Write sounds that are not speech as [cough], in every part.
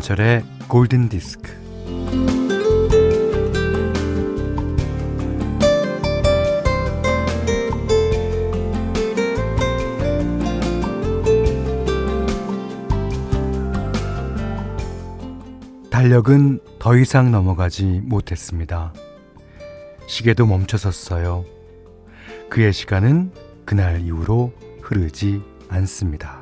김현철의 골든 디스크. 달력은 더 이상 넘어가지 못했습니다. 시계도 멈춰섰어요. 그의 시간은 그날 이후로 흐르지 않습니다.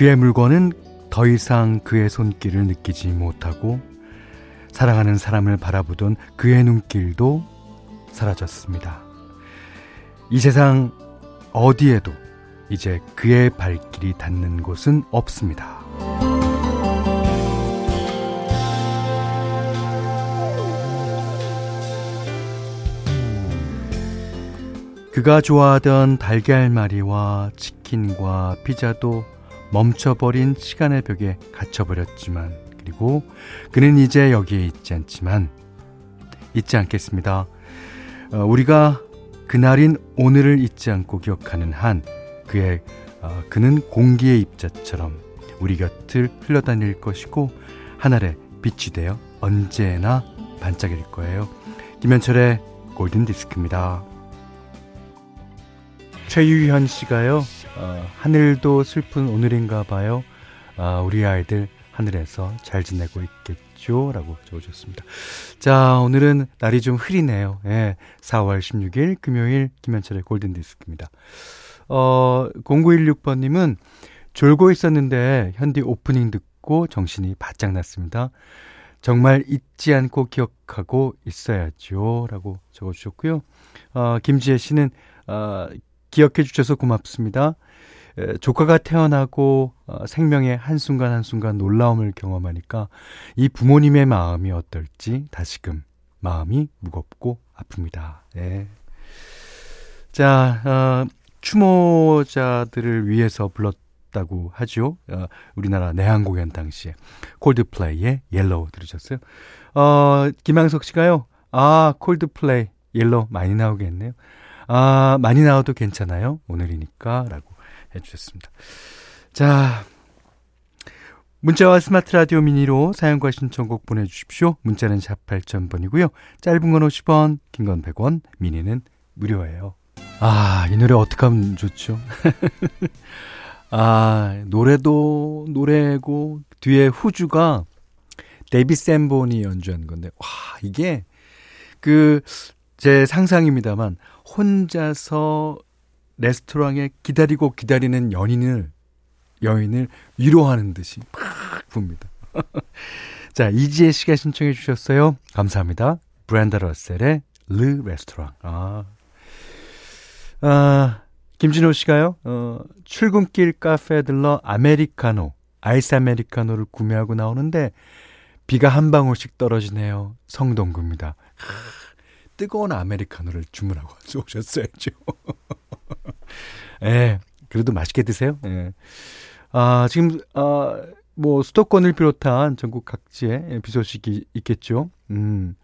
그의 물건은 더 이상 그의 손길을 느끼지 못하고 사랑하는 사람을 바라보던 그의 눈길도 사라졌습니다. 이 세상 어디에도 이제 그의 발길이 닿는 곳은 없습니다. 그가 좋아하던 달걀말이와 치킨과 피자도 멈춰버린 시간의 벽에 갇혀버렸지만, 그리고 그는 이제 여기에 있지 않지만, 잊지 않겠습니다. 어, 우리가 그날인 오늘을 잊지 않고 기억하는 한, 그의, 어, 그는 공기의 입자처럼 우리 곁을 흘러다닐 것이고, 하늘에 빛이 되어 언제나 반짝일 거예요. 김현철의 골든 디스크입니다. 최유현 씨가요, 어, 하늘도 슬픈 오늘인가 봐요. 아, 우리 아이들 하늘에서 잘 지내고 있겠죠? 라고 적어주셨습니다. 자, 오늘은 날이 좀 흐리네요. 예, 4월 16일 금요일 김현철의 골든디스크입니다. 어, 0916번님은 졸고 있었는데 현디 오프닝 듣고 정신이 바짝 났습니다. 정말 잊지 않고 기억하고 있어야죠. 라고 적어주셨고요. 어, 김지혜 씨는, 어, 기억해 주셔서 고맙습니다. 에, 조카가 태어나고 어, 생명의 한순간 한순간 놀라움을 경험하니까 이 부모님의 마음이 어떨지 다시금 마음이 무겁고 아픕니다. 예. 자, 어, 추모자들을 위해서 불렀다고 하죠. 어, 우리나라 내한 공연 당시에 콜드플레이의 Yellow 들으셨어요? 어, 김항석 씨가요. 아, 콜드플레이 Yellow 많이 나오겠네요. 아, 많이 나와도 괜찮아요. 오늘이니까. 라고 해주셨습니다. 자, 문자와 스마트 라디오 미니로 사연과 신청곡 보내주십시오. 문자는 샵 8000번이고요. 짧은 건 50원, 긴 건 100원, 미니는 무료예요. 아, 이 노래 어떻게 하면 좋죠? [laughs] 아, 노래도 노래고, 뒤에 후주가 데이비드 샌본이 연주한 건데, 와, 이게, 그, 제 상상입니다만, 혼자서 레스토랑에 기다리고 기다리는 연인을 여인을 위로하는 듯이 팍 붑니다. [laughs] 자, 이지혜 씨가 신청해 주셨어요. 감사합니다. 브랜다 러셀의 Le Restaurant. 아. 아, 김진호 씨가요. 어, 출근길 카페에 들러 아메리카노, 아이스 아메리카노를 구매하고 나오는데 비가 한 방울씩 떨어지네요. 성동구입니다. 뜨거운 아메리카노를 주문하고 [laughs] 오셨어야죠. [laughs] 예, 그래도 맛있게 드세요. 예. 아, 지금, 아, 뭐, 수도권을 비롯한 전국 각지에 비 소식이 있겠죠. 음.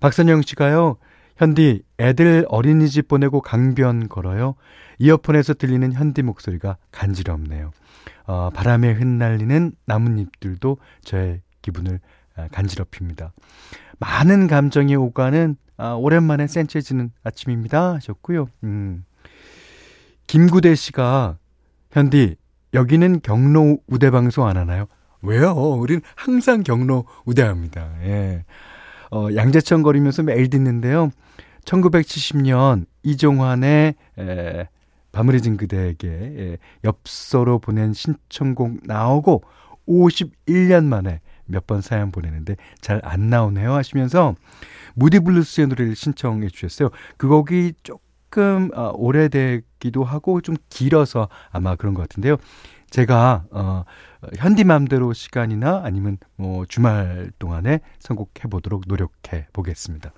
박선영 씨가요, 현디, 애들 어린이집 보내고 강변 걸어요. 이어폰에서 들리는 현디 목소리가 간지럽네요. 어, 바람에 흩날리는 나뭇잎들도 저의 기분을 아, 간지럽힙니다. 많은 감정이 오가는 아, 오랜만에 센치해지는 아침입니다. 하셨고요. 음. 김구대 씨가 현디 여기는 경로 우대 방송 안 하나요? 왜요? 우린 항상 경로 우대합니다. 예. 어, 양재천 거리면서 매일 듣는데요. 1970년 이종환의 에, 밤을 잊은 그대에게 에, 엽서로 보낸 신청곡 나오고 51년 만에 몇 번 사연 보내는데 잘 안 나오네요 하시면서 무디 블루스의 노래를 신청해 주셨어요. 그 곡이 조금 어, 오래되기도 하고 좀 길어서 아마 그런 것 같은데요. 제가 어 현디맘대로 시간이나 아니면 뭐 주말 동안에 선곡해 보도록 노력해 보겠습니다.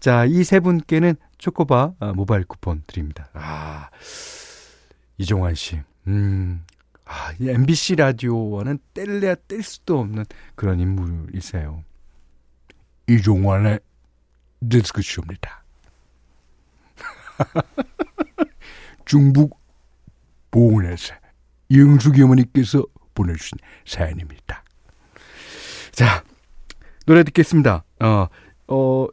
자, 이 세 분께는 초코바 어, 모바일 쿠폰 드립니다. 아. 이종환 씨. 음. 아, 이 MBC 라디오와는 뗄래야 뗄 수도 없는 그런 인물이세요. 이종환의 디스크쇼입니다. [laughs] 충북 보은에서 영숙이 어머니께서 보내주신 사연입니다. 자, 노래 듣겠습니다. 어, 어,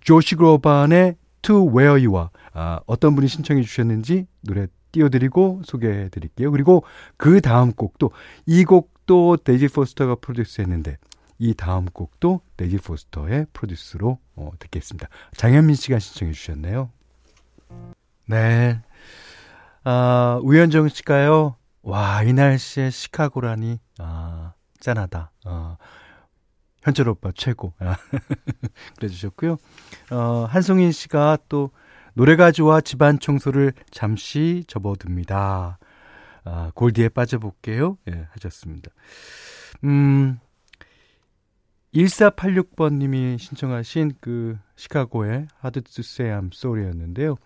조시 그로반의 To Where You와 아, 어떤 분이 신청해 주셨는지 노래 띄워드리고 소개해 드릴게요. 그리고 그 다음 곡도 이 곡도 데이빗 포스터가 produce했는데 이 다음 곡도 데이빗 포스터의 produce로 어, 듣겠습니다. 장현민 씨가 신청해 주셨네요. 네. 아, 우현정 씨가요. 와, 이 날씨에 시카고라니. 아, 짠하다. 어, 현철 오빠 최고. 아, [laughs] 그래 주셨고요. 어, 한송인 씨가 또 노래가 좋아 집안 청소를 잠시 접어둡니다. 아, 골디에 빠져볼게요. 예, 하셨습니다. 음, 1486번님이 신청하신 그 시카고의 Hard to Sorry였는데요.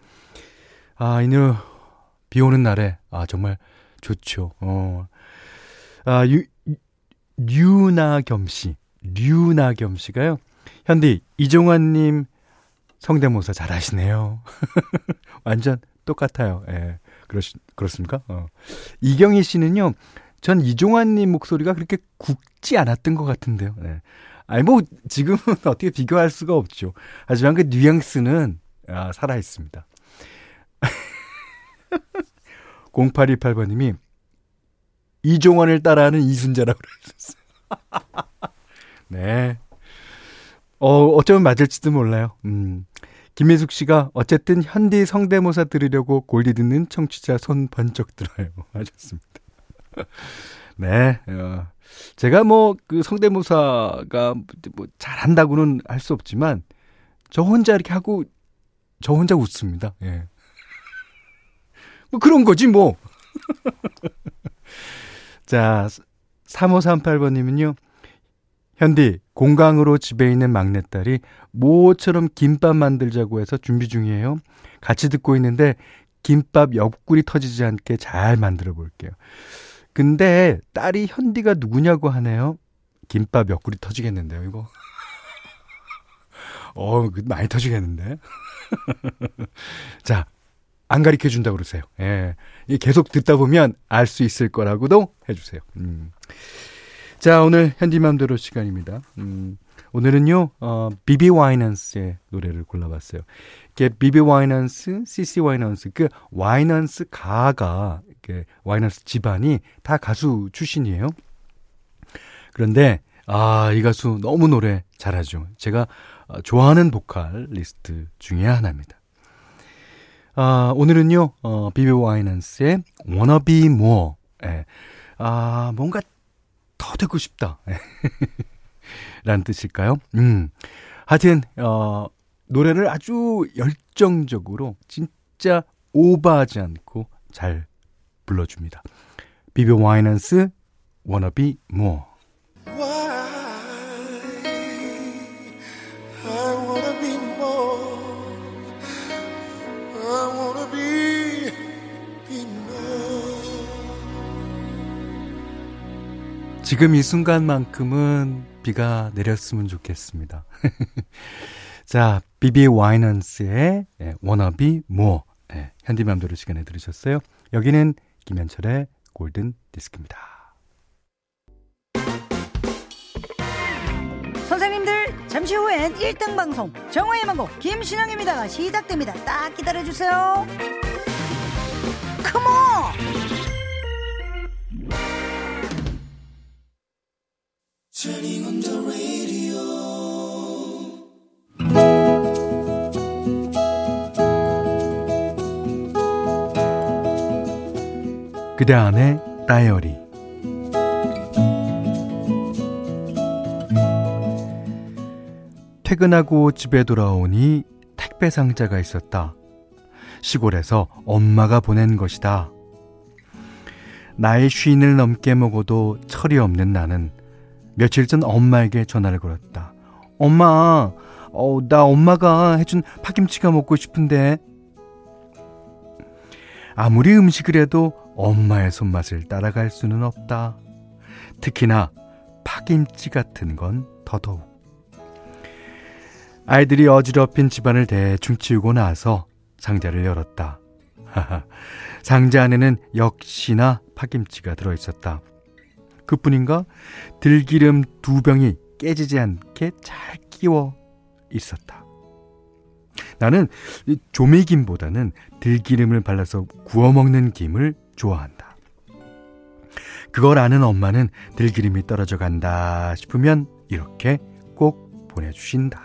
아, 이늘 비 오는 날에, 아, 정말 좋죠. 어. 아, 유, 류나겸 씨. 류나겸 씨가요. 현디, 이종환님 성대모사 잘 하시네요. [laughs] 완전 똑같아요. 예. 그렇, 그렇습니까? 어. 이경희 씨는요, 전 이종환님 목소리가 그렇게 굵지 않았던 것 같은데요. 네. 아니, 뭐, 지금은 [laughs] 어떻게 비교할 수가 없죠. 하지만 그 뉘앙스는, 아, 살아있습니다. [laughs] 0828번님이 이종환을 따라하는 이순자라고 그러셨어요. 네. 어, 어쩌면 맞을지도 몰라요. 음. 김혜숙 씨가 어쨌든 현디 성대모사 들으려고 골디 듣는 청취자 손 번쩍 들어요. [laughs] 하셨습니다. [laughs] 네. 어, 제가 뭐 그 성대모사가 뭐 잘한다고는 할 수 없지만 저 혼자 이렇게 하고 저 혼자 웃습니다. 예. 뭐 그런 거지 뭐. [laughs] 자, 3538번님은요. 현디, 공강으로 집에 있는 막내딸이 모처럼 김밥 만들자고 해서 준비 중이에요. 같이 듣고 있는데 김밥 옆구리 터지지 않게 잘 만들어 볼게요. 근데 딸이 현디가 누구냐고 하네요. 김밥 옆구리 터지겠는데요, 이거. [laughs] 어, 많이 터지겠는데. [laughs] 자, 안 가르쳐 준다고 그러세요. 예. 계속 듣다 보면 알 수 있을 거라고도 해주세요. 음. 자, 오늘 현디맘대로 시간입니다. 음. 오늘은요, 어, 비비 와이넌스의 노래를 골라봤어요. 이게 비비 와이넌스, CC 와이넌스, 그 와이넌스 가가, 이렇게 와이넌스 집안이 다 가수 출신이에요. 그런데, 아, 이 가수 너무 노래 잘하죠. 제가 어, 좋아하는 보컬리스트 중에 하나입니다. 아, 오늘은요, 어, 비비 와이넌스의 Wanna. 예. 아, 뭔가 더 되고 싶다. 예. [laughs] 라는 뜻일까요? 음. 하여튼, 어, 노래를 아주 열정적으로 진짜 오버하지 않고 잘 불러줍니다. 비비 와이넌스 Be More. 지금 이 순간만큼은 비가 내렸으면 좋겠습니다. [laughs] 자, 비비 와이넌스의 Wanna Be More 네, 현디맘대로 시간에 들으셨어요. 여기는 김현철의 골든 디스크입니다. 선생님들 잠시 후엔 1등 방송 정화의 망곡 김신영입니다. 시작됩니다. 딱 기다려주세요. 그대 안의 다이어리 퇴근하고 집에 돌아오니 택배 상자가 있었다. 시골에서 엄마가 보낸 것이다. 나의 쉰을 넘게 먹어도 철이 없는 나는 며칠 전 엄마에게 전화를 걸었다. 엄마, 어, 나 엄마가 해준 파김치가 먹고 싶은데. 아무리 음식을 해도 엄마의 손맛을 따라갈 수는 없다. 특히나 파김치 같은 건 더더욱. 아이들이 어지럽힌 집안을 대충 치우고 나서 상자를 열었다. [laughs] 상자 안에는 역시나 파김치가 들어있었다. 그뿐인가 들기름 두 병이 깨지지 않게 잘 끼워 있었다. 나는 조미김보다는 들기름을 발라서 구워 먹는 김을 좋아한다. 그걸 아는 엄마는 들기름이 떨어져 간다 싶으면 이렇게 꼭 보내주신다.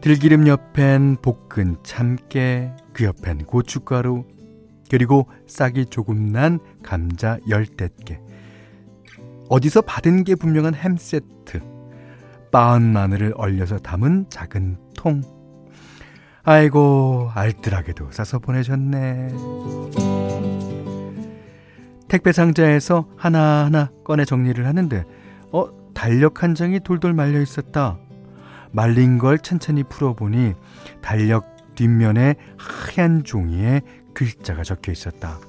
들기름 옆엔 볶은 참깨, 그 옆엔 고춧가루, 그리고 싹이 조금 난 감자 열댓 개. 어디서 받은 게 분명한 햄 세트. 빻은 마늘을 얼려서 담은 작은 통. 아이고, 알뜰하게도 싸서 보내셨네. 택배 상자에서 하나하나 꺼내 정리를 하는데, 어, 달력 한 장이 돌돌 말려 있었다. 말린 걸 천천히 풀어보니 달력 뒷면에 하얀 종이에 글자가 적혀 있었다.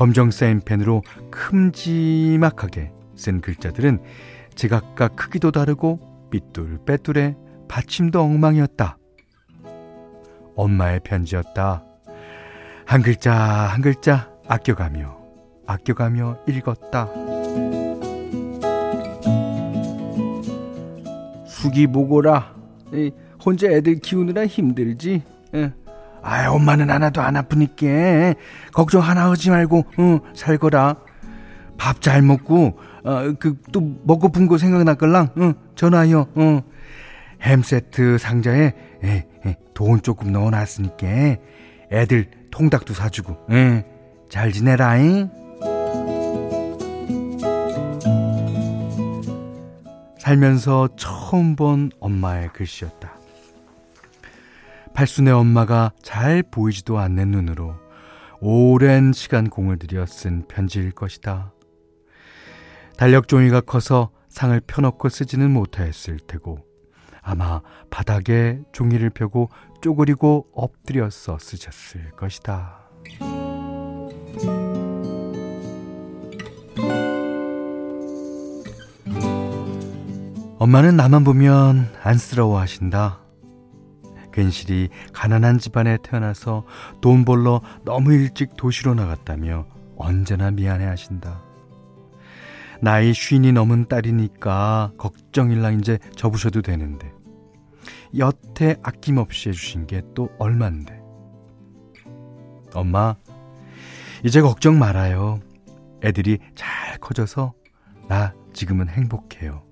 검정 사인펜으로 큼지막하게 쓴 글자들은 제각각 크기도 다르고 삐뚤빼뚤해 받침도 엉망이었다. 엄마의 편지였다. 한 글자 한 글자 아껴가며 아껴가며 읽었다. 숙이 보고라. 혼자 애들 키우느라 힘들지. 아, 엄마는 하나도 안 아프니까 걱정 하나 하지 말고 어, 살거라. 밥 잘 먹고 어, 그또 먹고픈 거 생각날걸랑 어, 전화요. 어. 햄 세트 상자에 에, 에, 돈 조금 넣어놨으니까 애들 통닭도 사주고 에, 잘 지내라잉. 살면서 처음 본 엄마의 글씨였다. 팔순의 엄마가 잘 보이지도 않는 눈으로 오랜 시간 공을 들여 쓴 편지일 것이다. 달력 종이가 커서 상을 펴놓고 쓰지는 못하였을 테고 아마 바닥에 종이를 펴고 쪼그리고 엎드려서 쓰셨을 것이다. 엄마는 나만 보면 안쓰러워 하신다. 괜시리 가난한 집안에 태어나서 돈 벌러 너무 일찍 도시로 나갔다며 언제나 미안해 하신다. 나이 쉰이 넘은 딸이니까 걱정일랑 이제 접으셔도 되는데 여태 아낌없이 해주신 게 또 얼만데. 엄마, 이제 걱정 말아요. 애들이 잘 커져서 나 지금은 행복해요.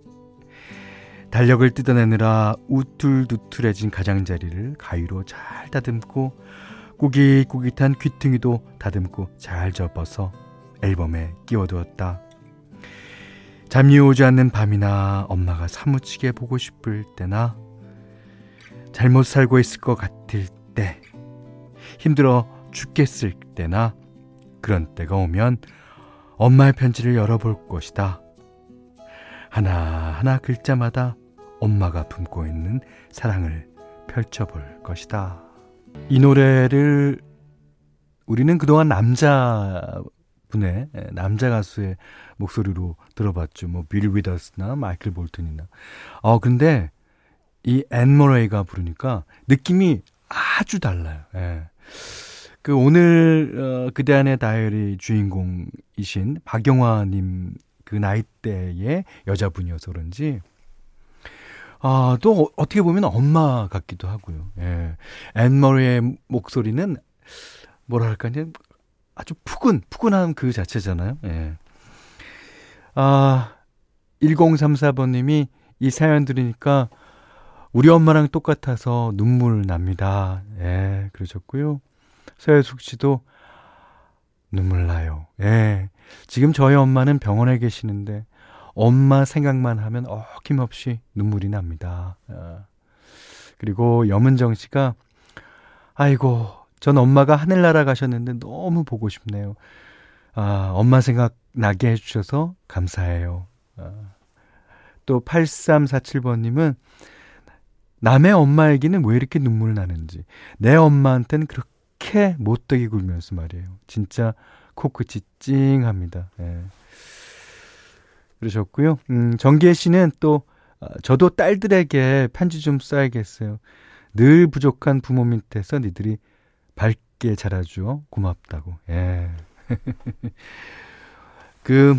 달력을 뜯어내느라 우툴두툴해진 가장자리를 가위로 잘 다듬고 꾸깃꾸깃한 귀퉁이도 다듬고 잘 접어서 앨범에 끼워두었다. 잠이 오지 않는 밤이나 엄마가 사무치게 보고 싶을 때나 잘못 살고 있을 것 같을 때 힘들어 죽겠을 때나 그런 때가 오면 엄마의 편지를 열어볼 것이다. 하나하나 글자마다 엄마가 품고 있는 사랑을 펼쳐볼 것이다. 이 노래를 우리는 그동안 남자 분의 예, 남자 가수의 목소리로 들어봤죠. 뭐빌 위더스나 마이클 볼튼이나. 어 근데 이 앤 머레이가 부르니까 느낌이 아주 달라요. 예. 그 오늘 어, 그대 안의 다이어리 주인공이신 박영화 님 그 나이대의 여자분이어서 그런지 아, 또 어, 어떻게 보면 엄마 같기도 하고요. 예. 앤 머레이의 목소리는 뭐랄까 이제 아주 푸근 푸근한 그 자체잖아요. 예. 아, 1034번 님이 이 사연 들으니까 우리 엄마랑 똑같아서 눈물 납니다. 예, 그러셨고요. 서혜숙 씨도 눈물 나요. 예. 지금 저희 엄마는 병원에 계시는데 엄마 생각만 하면 어김없이 눈물이 납니다. 어. 그리고 염은정 씨가 아이고 전 엄마가 하늘나라 가셨는데 너무 보고 싶네요. 아, 엄마 생각 나게 해주셔서 감사해요. 아. 또 8347번님은 남의 엄마 얘기는 왜 이렇게 눈물 나는지 내 엄마한테는 그렇게 못되게 굴면서 말이에요. 진짜 코끝이 찡합니다. 예. 그러셨고요. 음, 정기혜 씨는 또 아, 저도 딸들에게 편지 좀 써야겠어요. 늘 부족한 부모 밑에서 니들이 밝게 자라주어 고맙다고. 예. [laughs] 그,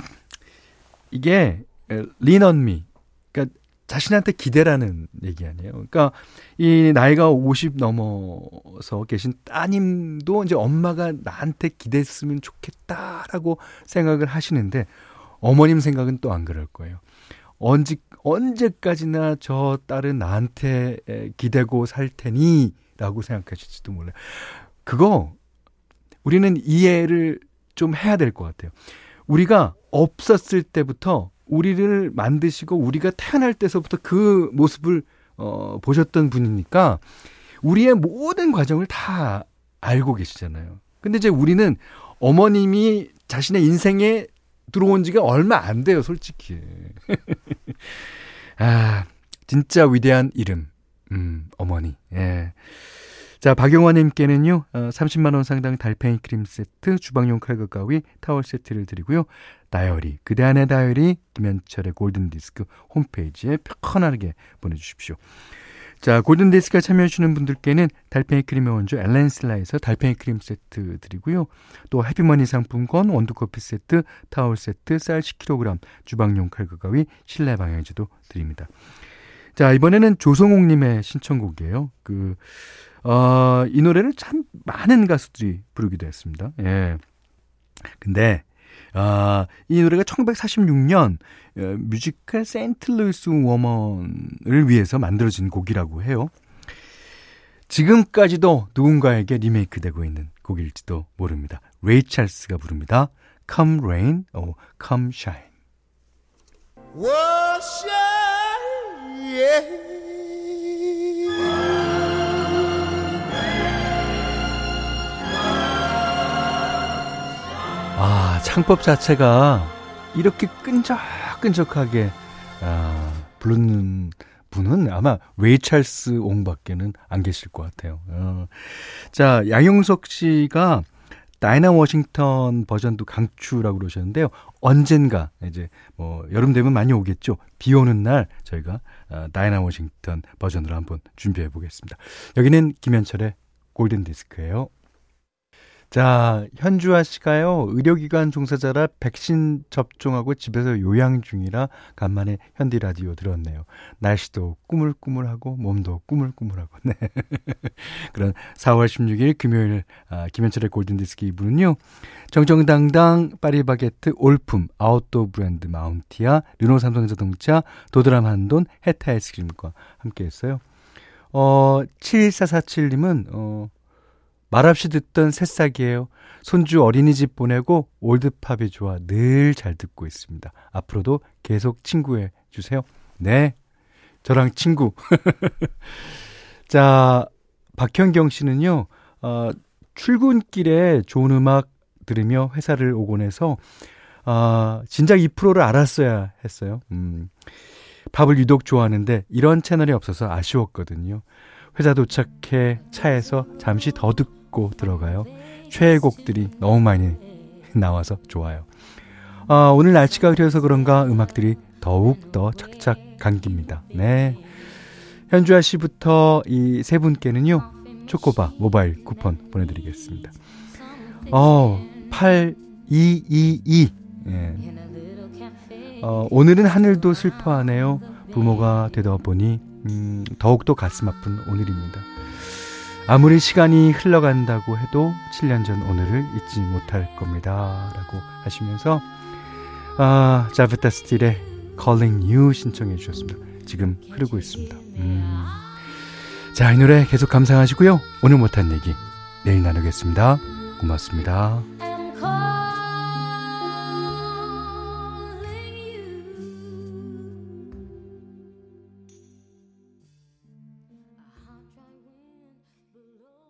이게, 리넌미. 자신한테 기대라는 얘기 아니에요. 그러니까 이 나이가 50 넘어서 계신 따님도 이제 엄마가 나한테 기대했으면 좋겠다라고 생각을 하시는데 어머님 생각은 또 안 그럴 거예요. 언제 언제까지나 저 딸은 나한테 기대고 살 테니라고 생각하실지도 몰라요. 그거 우리는 이해를 좀 해야 될 것 같아요. 우리가 없었을 때부터 우리를 만드시고 우리가 태어날 때서부터 그 모습을 어, 보셨던 분이니까 우리의 모든 과정을 다 알고 계시잖아요. 근데 이제 우리는 어머님이 자신의 인생에 들어온 지가 얼마 안 돼요, 솔직히. [laughs] 아, 진짜 위대한 이름. 음, 어머니. 예. 자, 박영화님께는요, 어, 30만원 상당 달팽이 크림 세트, 주방용 칼과 가위, 타월 세트를 드리고요. 다이어리, 그대 안의 다이어리, 김현철의 골든디스크 홈페이지에 편하게 보내주십시오. 자, 골든디스크에 참여해주시는 분들께는 달팽이 크림의 원조 엘렌슬라에서 달팽이 크림 세트 드리고요. 또 해피머니 상품권, 원두커피 세트, 타월 세트, 쌀 10kg, 주방용 칼과 가위, 실내 방향제도 드립니다. 자, 이번에는 조성옥님의 신청곡이에요. 그, 어, 이 노래를 참 많은 가수들이 부르기도 했습니다. 예. 근데, 아, 이 노래가 1946년 어, 뮤지컬 St. Louis Woman을 위해서 만들어진 곡이라고 해요. 지금까지도 누군가에게 리메이크 되고 있는 곡일지도 모릅니다. 레이 찰스가 부릅니다. Come Rain, or Come Shine. yeah. 아, 창법 자체가 이렇게 끈적끈적하게 아, 부르는 분은 아마 웨이 찰스 옹밖에는 안 계실 것 같아요. 어. 자, 양용석 씨가 다이나 워싱턴 버전도 강추라고 그러셨는데요. 언젠가 이제 뭐 여름 되면 많이 오겠죠. 비 오는 날 저희가 어, 다이나 워싱턴 버전으로 한번 준비해 보겠습니다. 여기는 김현철의 골든 디스크예요. 자, 현주아 씨가요, 의료기관 종사자라 백신 접종하고 집에서 요양 중이라 간만에 현디 라디오 들었네요. 날씨도 꾸물꾸물하고 몸도 꾸물꾸물하고, [laughs] 네. 그런 4월 16일 금요일, 아, 김현철의 골든디스크 이분은요, 정정당당 파리바게트 올품, 아웃도어 브랜드 마운티아, 르노 삼성자동차, 도드람 한돈, 해타 아이스크림과 함께 했어요. 어, 7447님은, 어, 말없이 듣던 새싹이에요. 손주 어린이집 보내고 올드팝이 좋아 늘 잘 듣고 있습니다. 앞으로도 계속 친구해 주세요. 네. 저랑 친구. [laughs] 자, 박현경 씨는요, 어, 출근길에 좋은 음악 들으며 회사를 오곤 해서, 어, 진작 2%를 알았어야 했어요. 음, 팝을 유독 좋아하는데 이런 채널이 없어서 아쉬웠거든요. 회사 도착해 차에서 잠시 더 듣고 듣고 들어가요. 최애곡들이 너무 많이 나와서 좋아요. 아, 오늘 날씨가 흐려서 그런가 음악들이 더욱 더 착착 감깁니다. 네. 현주아 씨부터 이 세 분께는요, 초코바 모바일 쿠폰 보내드리겠습니다. 어, 8222. 예. 어, 오늘은 하늘도 슬퍼하네요. 부모가 되다 보니, 음, 더욱더 가슴 아픈 오늘입니다. 아무리 시간이 흘러간다고 해도 7년 전 오늘을 잊지 못할 겁니다. 라고 하시면서, 아, 자브타 스틸의 Calling You 신청해 주셨습니다. 지금 흐르고 있습니다. 음. 자, 이 노래 계속 감상하시고요. 오늘 못한 얘기 내일 나누겠습니다. 고맙습니다.